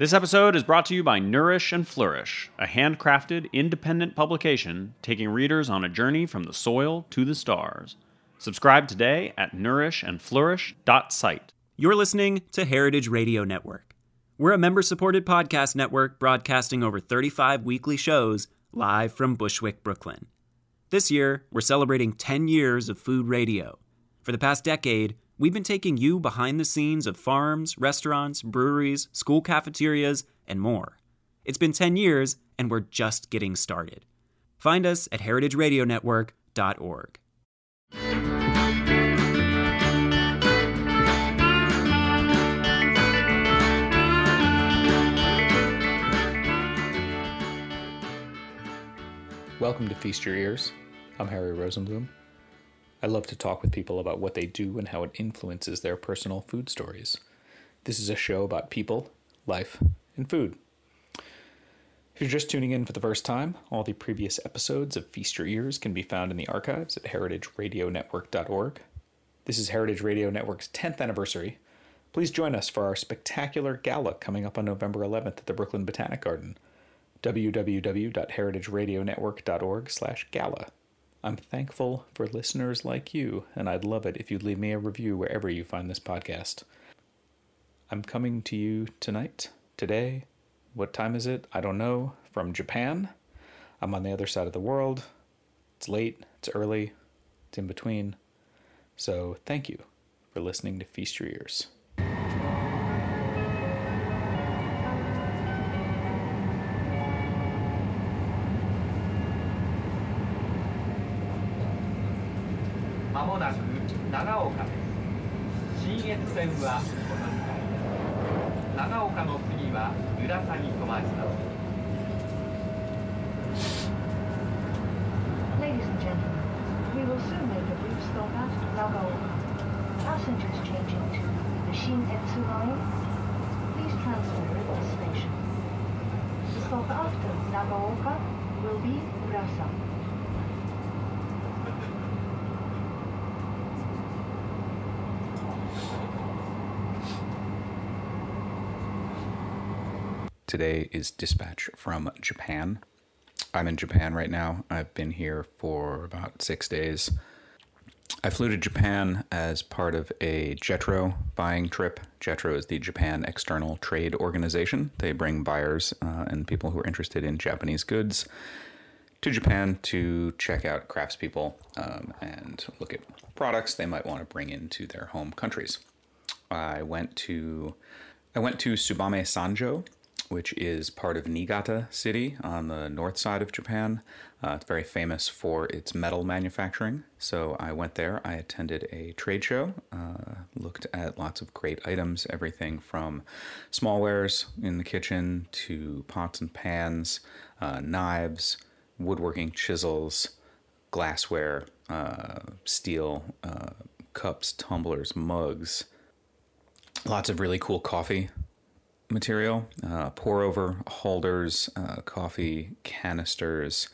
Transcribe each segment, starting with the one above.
This episode is brought to you by Nourish and Flourish, a handcrafted, independent publication taking readers on a journey from the soil to the stars. Subscribe today at nourishandflourish.site. You're listening to Heritage Radio Network. We're a member supported podcast network broadcasting over 35 weekly shows live from Bushwick, Brooklyn. This year, we're celebrating 10 years of food radio. For the past decade, we've been taking you behind the scenes of farms, restaurants, breweries, school cafeterias, and more. It's been 10 years, and we're just getting started. Find us at heritageradionetwork.org. Welcome to Feast Your Ears. I'm Harry Rosenblum. I love to talk with people about what they do and how it influences their personal food stories. This is a show about people, life, and food. If you're just tuning in for the first time, all the previous episodes of Feast Your Ears can be found in the archives at heritageradionetwork.org. This is Heritage Radio Network's 10th anniversary. Please join us for our spectacular gala coming up on November 11th at the Brooklyn Botanic Garden. www.heritageradionetwork.org/gala. I'm thankful for listeners like you, and I'd love it if you'd leave me a review wherever you find this podcast. I'm coming to you tonight, today. What time is it? I don't know. From Japan. I'm on the other side of the world. It's late, it's early, it's in between. So thank you for listening to Feast Your Ears. まもなく長岡です。信越線はこの向かい長岡の次は浦佐に止まります長岡。Today is dispatch from Japan. I'm in Japan right now. I've been here for about six days. I flew to Japan as part of a JETRO buying trip. JETRO is the Japan External Trade Organization. They bring buyers uh, and people who are interested in Japanese goods to Japan to check out craftspeople um, and look at products they might want to bring into their home countries. I went to I went to Tsubame Sanjo, which is part of Niigata City on the north side of Japan. Uh, it's very famous for its metal manufacturing. So I went there. I attended a trade show, uh, looked at lots of great items, everything from smallwares in the kitchen to pots and pans, uh, knives, woodworking chisels, glassware, uh, steel uh, cups, tumblers, mugs. Lots of really cool coffee material, uh, pour over holders, uh, coffee canisters,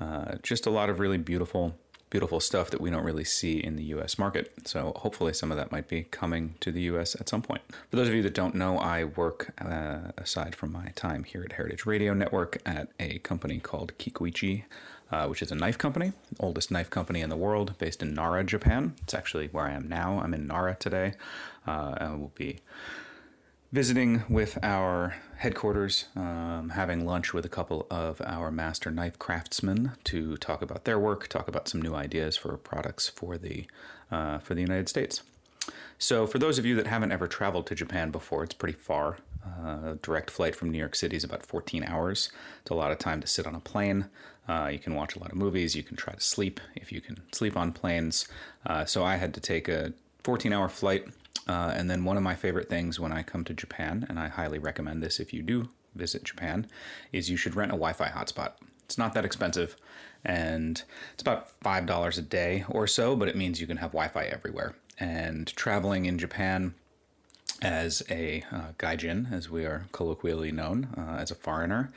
uh, just a lot of really beautiful, beautiful stuff that we don't really see in the US market. So hopefully some of that might be coming to the US at some point. For those of you that don't know, I work, uh, aside from my time here at Heritage Radio Network, at a company called Kikuichi. Uh, which is a knife company, oldest knife company in the world, based in Nara, Japan. It's actually where I am now. I'm in Nara today, uh, and we'll be visiting with our headquarters, um, having lunch with a couple of our master knife craftsmen to talk about their work, talk about some new ideas for products for the uh, for the United States. So, for those of you that haven't ever traveled to Japan before, it's pretty far. Uh, direct flight from New York City is about 14 hours. It's a lot of time to sit on a plane. Uh, you can watch a lot of movies. You can try to sleep if you can sleep on planes. Uh, so, I had to take a 14 hour flight uh, and then one of my favorite things when I come to Japan, and I highly recommend this if you do visit Japan, is you should rent a Wi-Fi hotspot. It's not that expensive, and it's about five dollars a day or so, but it means you can have Wi-Fi everywhere. And traveling in Japan as a uh, gaijin, as we are colloquially known, uh, as a foreigner,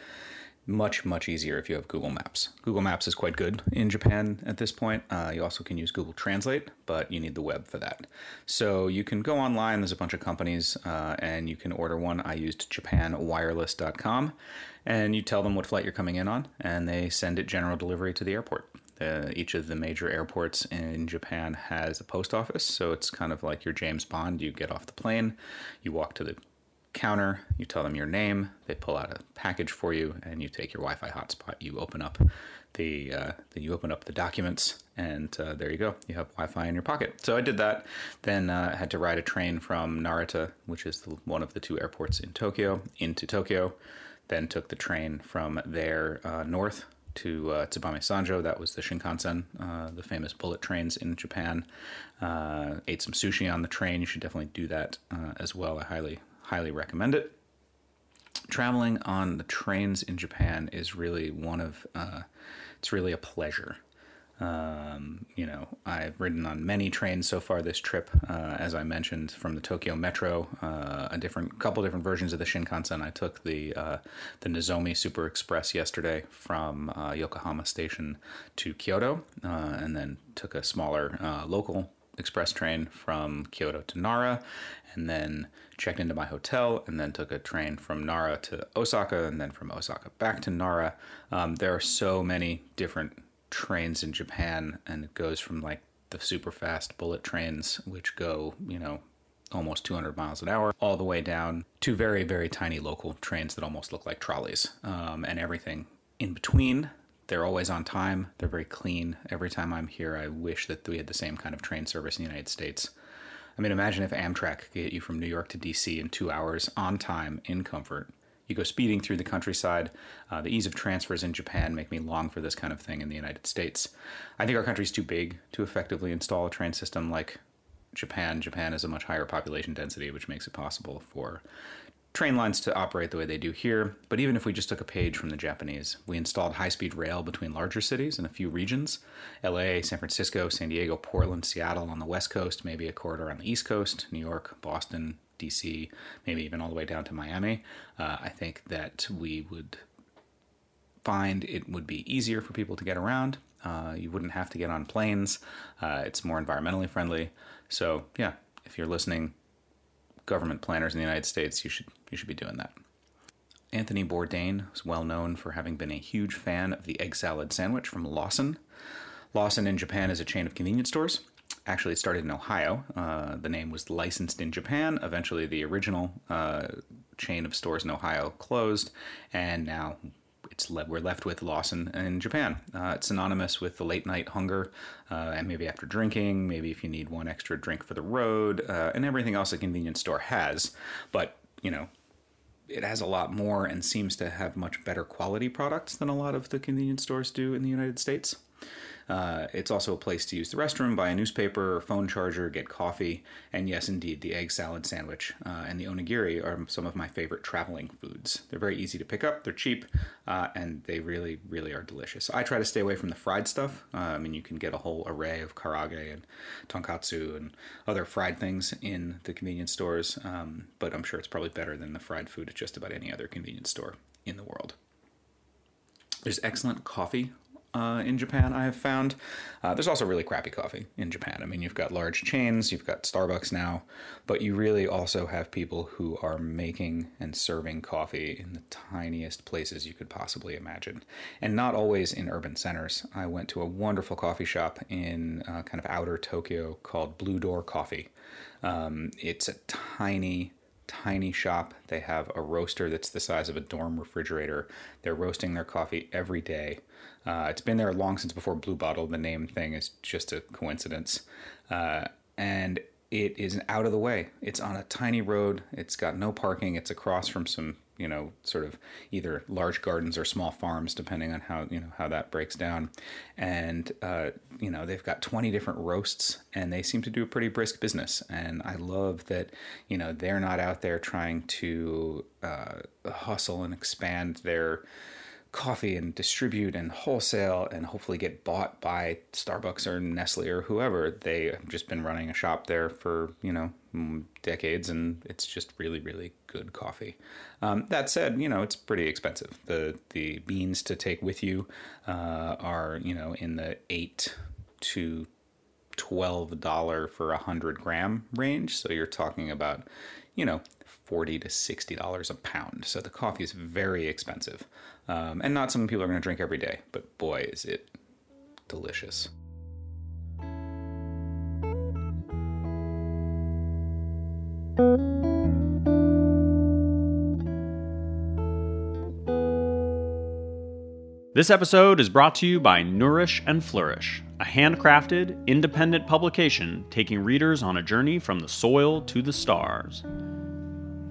much much easier if you have google maps. Google maps is quite good in japan at this point. Uh, you also can use google translate but you need the web for that. So you can go online. There's a bunch of companies uh, and you can order one. I used japanwireless.com and you tell them what flight you're coming in on and they send it general delivery to the airport. Uh, each of the major airports in Japan has a post office, so it's kind of like your James Bond. You get off the plane, you walk to the counter, you tell them your name, they pull out a package for you, and you take your Wi-Fi hotspot. You open up the uh, then you open up the documents, and uh, there you go. You have Wi-Fi in your pocket. So I did that. Then uh, had to ride a train from Narita, which is the, one of the two airports in Tokyo, into Tokyo. Then took the train from there uh, north to uh, Tsubame Sanjo. That was the Shinkansen, uh, the famous bullet trains in Japan. Uh, ate some sushi on the train. You should definitely do that uh, as well. I highly highly recommend it. Traveling on the trains in Japan is really one of, uh, it's really a pleasure. Um, you know, I've ridden on many trains so far this trip, uh, as I mentioned, from the Tokyo Metro, uh, a different couple different versions of the Shinkansen. I took the uh, the Nozomi Super Express yesterday from uh, Yokohama Station to Kyoto, uh, and then took a smaller uh, local express train from Kyoto to Nara, and then checked into my hotel, and then took a train from Nara to Osaka, and then from Osaka back to Nara. Um, there are so many different trains in Japan, and it goes from like the super fast bullet trains, which go, you know, almost 200 miles an hour, all the way down to very, very tiny local trains that almost look like trolleys, um, and everything in between. They're always on time. They're very clean. Every time I'm here, I wish that we had the same kind of train service in the United States. I mean, imagine if Amtrak could get you from New York to DC in two hours on time in comfort. You go speeding through the countryside. Uh, the ease of transfers in Japan make me long for this kind of thing in the United States. I think our country's too big to effectively install a train system like Japan. Japan has a much higher population density, which makes it possible for train lines to operate the way they do here. But even if we just took a page from the Japanese, we installed high speed rail between larger cities and a few regions LA, San Francisco, San Diego, Portland, Seattle on the West Coast, maybe a corridor on the East Coast, New York, Boston, DC, maybe even all the way down to Miami. Uh, I think that we would find it would be easier for people to get around. Uh, you wouldn't have to get on planes. Uh, it's more environmentally friendly. So, yeah, if you're listening, government planners in the United States, you should you should be doing that. Anthony Bourdain is well known for having been a huge fan of the egg salad sandwich from Lawson. Lawson in Japan is a chain of convenience stores. Actually, it started in Ohio. Uh, the name was licensed in Japan. Eventually, the original uh, chain of stores in Ohio closed, and now it's le- we're left with Lawson in Japan. Uh, it's synonymous with the late night hunger, uh, and maybe after drinking, maybe if you need one extra drink for the road, uh, and everything else a convenience store has. But you know, it has a lot more and seems to have much better quality products than a lot of the convenience stores do in the United States. Uh, it's also a place to use the restroom, buy a newspaper phone charger, get coffee, and yes, indeed, the egg salad sandwich uh, and the onigiri are some of my favorite traveling foods. They're very easy to pick up, they're cheap, uh, and they really, really are delicious. I try to stay away from the fried stuff. Uh, I mean, you can get a whole array of karage and tonkatsu and other fried things in the convenience stores, um, but I'm sure it's probably better than the fried food at just about any other convenience store in the world. There's excellent coffee uh, in Japan, I have found. Uh, there's also really crappy coffee in Japan. I mean, you've got large chains, you've got Starbucks now, but you really also have people who are making and serving coffee in the tiniest places you could possibly imagine. And not always in urban centers. I went to a wonderful coffee shop in uh, kind of outer Tokyo called Blue Door Coffee. Um, it's a tiny, tiny shop. They have a roaster that's the size of a dorm refrigerator. They're roasting their coffee every day. Uh, it's been there long since before Blue Bottle. The name thing is just a coincidence. Uh, and it is out of the way. It's on a tiny road. It's got no parking. It's across from some, you know, sort of either large gardens or small farms, depending on how you know how that breaks down. And uh, you know, they've got twenty different roasts, and they seem to do a pretty brisk business. And I love that you know they're not out there trying to uh, hustle and expand their coffee and distribute and wholesale and hopefully get bought by Starbucks or Nestle or whoever. They have just been running a shop there for, you know, decades, and it's just really, really good coffee. Um, that said, you know, it's pretty expensive. The the beans to take with you uh, are, you know, in the eight to twelve dollar for a hundred gram range. So you're talking about, you know, forty to sixty dollars a pound. So the coffee is very expensive, um, and not something people are going to drink every day. But boy, is it delicious. This episode is brought to you by Nourish and Flourish, a handcrafted, independent publication taking readers on a journey from the soil to the stars.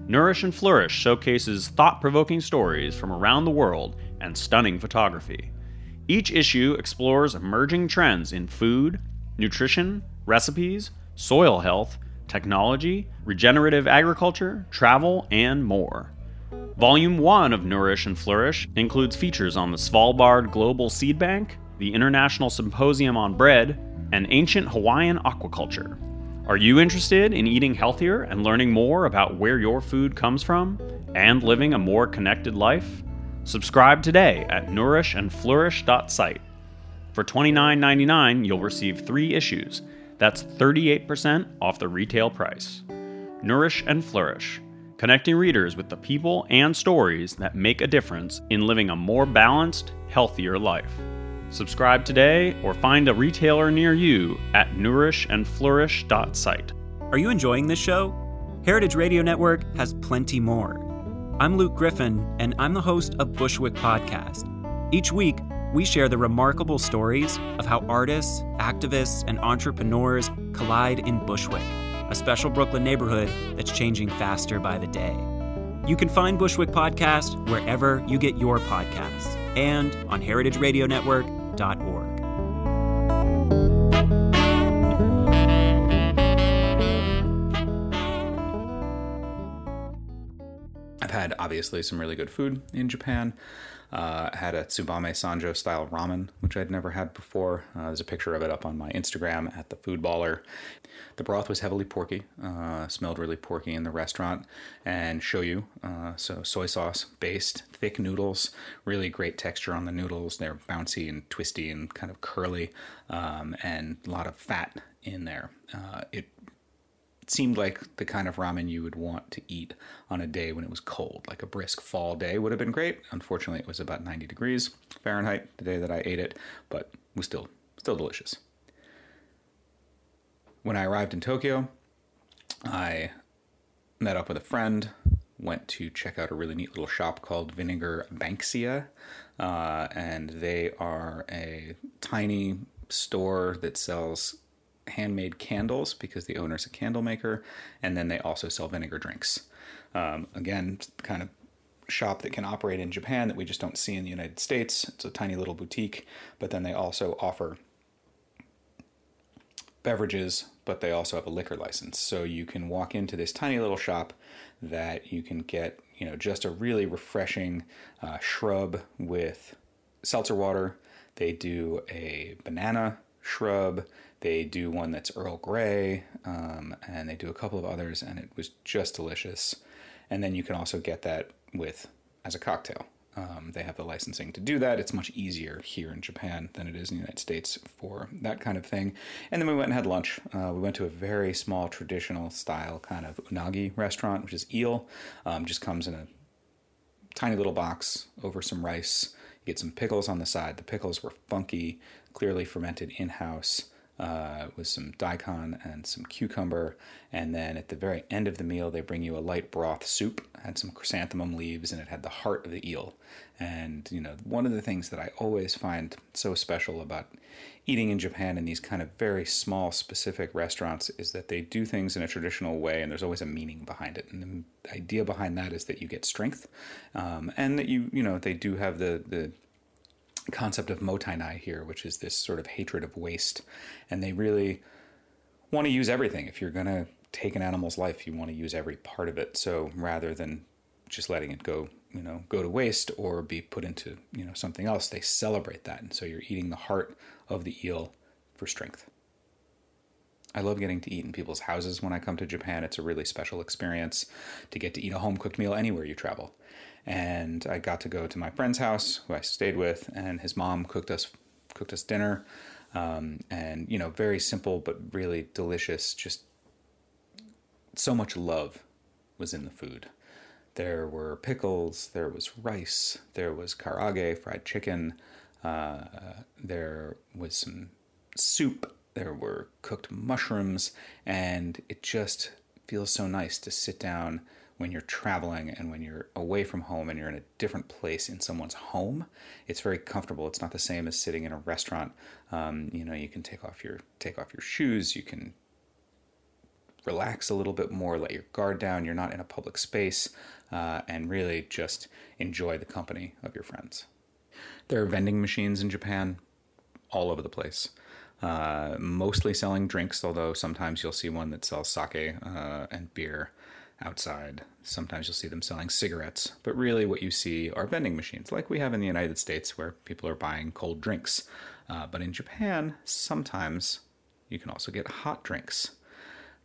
Nourish and Flourish showcases thought provoking stories from around the world and stunning photography. Each issue explores emerging trends in food, nutrition, recipes, soil health, technology, regenerative agriculture, travel, and more. Volume 1 of Nourish and Flourish includes features on the Svalbard Global Seed Bank, the International Symposium on Bread, and ancient Hawaiian aquaculture. Are you interested in eating healthier and learning more about where your food comes from and living a more connected life? Subscribe today at nourishandflourish.site. For $29.99, you'll receive three issues. That's 38% off the retail price. Nourish and Flourish connecting readers with the people and stories that make a difference in living a more balanced, healthier life. Subscribe today or find a retailer near you at nourishandflourish.site. Are you enjoying this show? Heritage Radio Network has plenty more. I'm Luke Griffin, and I'm the host of Bushwick Podcast. Each week, we share the remarkable stories of how artists, activists, and entrepreneurs collide in Bushwick a special Brooklyn neighborhood that's changing faster by the day. You can find Bushwick Podcast wherever you get your podcasts and on heritageradionetwork.org. I've had obviously some really good food in Japan. Uh, had a Tsubame Sanjo style ramen, which I'd never had before. Uh, there's a picture of it up on my Instagram at the Food Baller. The broth was heavily porky, uh, smelled really porky in the restaurant, and shoyu, uh, so soy sauce based, thick noodles, really great texture on the noodles. They're bouncy and twisty and kind of curly, um, and a lot of fat in there. Uh, it seemed like the kind of ramen you would want to eat on a day when it was cold, like a brisk fall day would have been great. Unfortunately, it was about 90 degrees Fahrenheit the day that I ate it, but was still still delicious. When I arrived in Tokyo, I met up with a friend, went to check out a really neat little shop called Vinegar Banksia, uh, and they are a tiny store that sells handmade candles because the owner's a candle maker, and then they also sell vinegar drinks. Um, again, kind of shop that can operate in Japan that we just don't see in the United States. It's a tiny little boutique, but then they also offer beverages, but they also have a liquor license. So you can walk into this tiny little shop that you can get, you know, just a really refreshing uh, shrub with seltzer water. They do a banana shrub. They do one that's Earl Grey, um, and they do a couple of others, and it was just delicious. And then you can also get that with as a cocktail. Um, they have the licensing to do that. It's much easier here in Japan than it is in the United States for that kind of thing. And then we went and had lunch. Uh, we went to a very small traditional style kind of unagi restaurant, which is eel. Um, just comes in a tiny little box over some rice. You get some pickles on the side. The pickles were funky, clearly fermented in house uh, with some daikon and some cucumber. And then at the very end of the meal, they bring you a light broth soup. Had some chrysanthemum leaves and it had the heart of the eel. And, you know, one of the things that I always find so special about eating in Japan in these kind of very small, specific restaurants is that they do things in a traditional way and there's always a meaning behind it. And the idea behind that is that you get strength um, and that you, you know, they do have the, the concept of mottainai here, which is this sort of hatred of waste. And they really want to use everything. If you're going to take an animal's life, you want to use every part of it. So rather than just letting it go, you know, go to waste or be put into, you know, something else, they celebrate that. And so you're eating the heart of the eel for strength. I love getting to eat in people's houses when I come to Japan. It's a really special experience to get to eat a home cooked meal anywhere you travel. And I got to go to my friend's house, who I stayed with, and his mom cooked us cooked us dinner, um, and you know, very simple but really delicious. Just so much love was in the food. There were pickles, there was rice, there was karage, fried chicken, uh, there was some soup, there were cooked mushrooms, and it just feels so nice to sit down when you're traveling and when you're away from home and you're in a different place in someone's home. It's very comfortable. It's not the same as sitting in a restaurant. Um, you know, you can take off your take off your shoes. You can relax a little bit more, let your guard down. You're not in a public space, uh, and really just enjoy the company of your friends. There are vending machines in Japan all over the place. Uh, mostly selling drinks, although sometimes you'll see one that sells sake uh, and beer outside. Sometimes you'll see them selling cigarettes, but really what you see are vending machines, like we have in the United States, where people are buying cold drinks. Uh, but in Japan, sometimes you can also get hot drinks.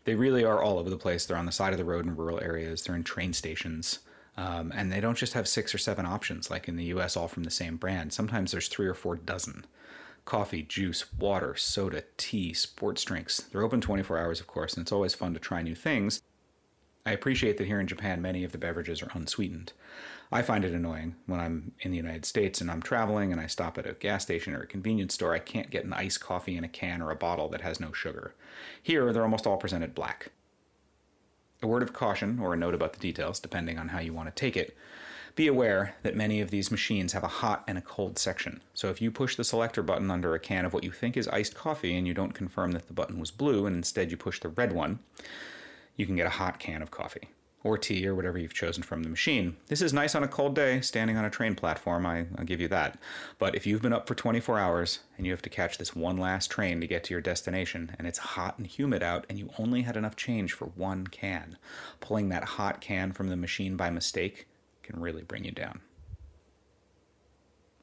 They really are all over the place. They're on the side of the road in rural areas, they're in train stations. Um, and they don't just have six or seven options like in the US, all from the same brand. Sometimes there's three or four dozen coffee, juice, water, soda, tea, sports drinks. They're open 24 hours, of course, and it's always fun to try new things. I appreciate that here in Japan, many of the beverages are unsweetened. I find it annoying when I'm in the United States and I'm traveling and I stop at a gas station or a convenience store. I can't get an iced coffee in a can or a bottle that has no sugar. Here, they're almost all presented black. A word of caution, or a note about the details, depending on how you want to take it. Be aware that many of these machines have a hot and a cold section. So if you push the selector button under a can of what you think is iced coffee and you don't confirm that the button was blue and instead you push the red one, you can get a hot can of coffee or tea or whatever you've chosen from the machine. This is nice on a cold day, standing on a train platform, I, will give you that. But if you've been up for 24 hours and you have to catch this one last train to get to your destination, and it's hot and humid out, and you only had enough change for one can, pulling that hot can from the machine by mistake can really bring you down.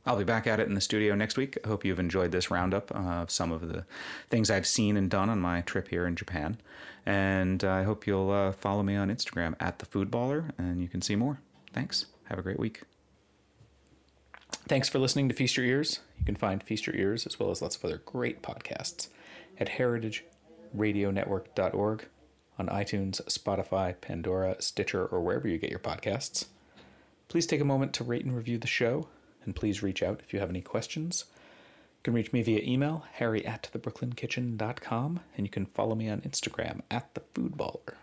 I'll be back at it in the studio next week. I hope you've enjoyed this roundup of some of the things I've seen and done on my trip here in Japan. And I hope you'll uh, follow me on Instagram at the Foodballer and you can see more. Thanks. Have a great week. Thanks for listening to Feast Your Ears. You can find Feast Your Ears as well as lots of other great podcasts at heritageradionetwork.org on iTunes, Spotify, Pandora, Stitcher, or wherever you get your podcasts. Please take a moment to rate and review the show and please reach out if you have any questions. You can reach me via email, harry at thebrooklyn.kitchen.com, and you can follow me on Instagram at thefoodballer.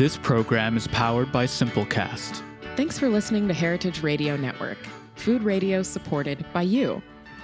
This program is powered by Simplecast. Thanks for listening to Heritage Radio Network, food radio supported by you.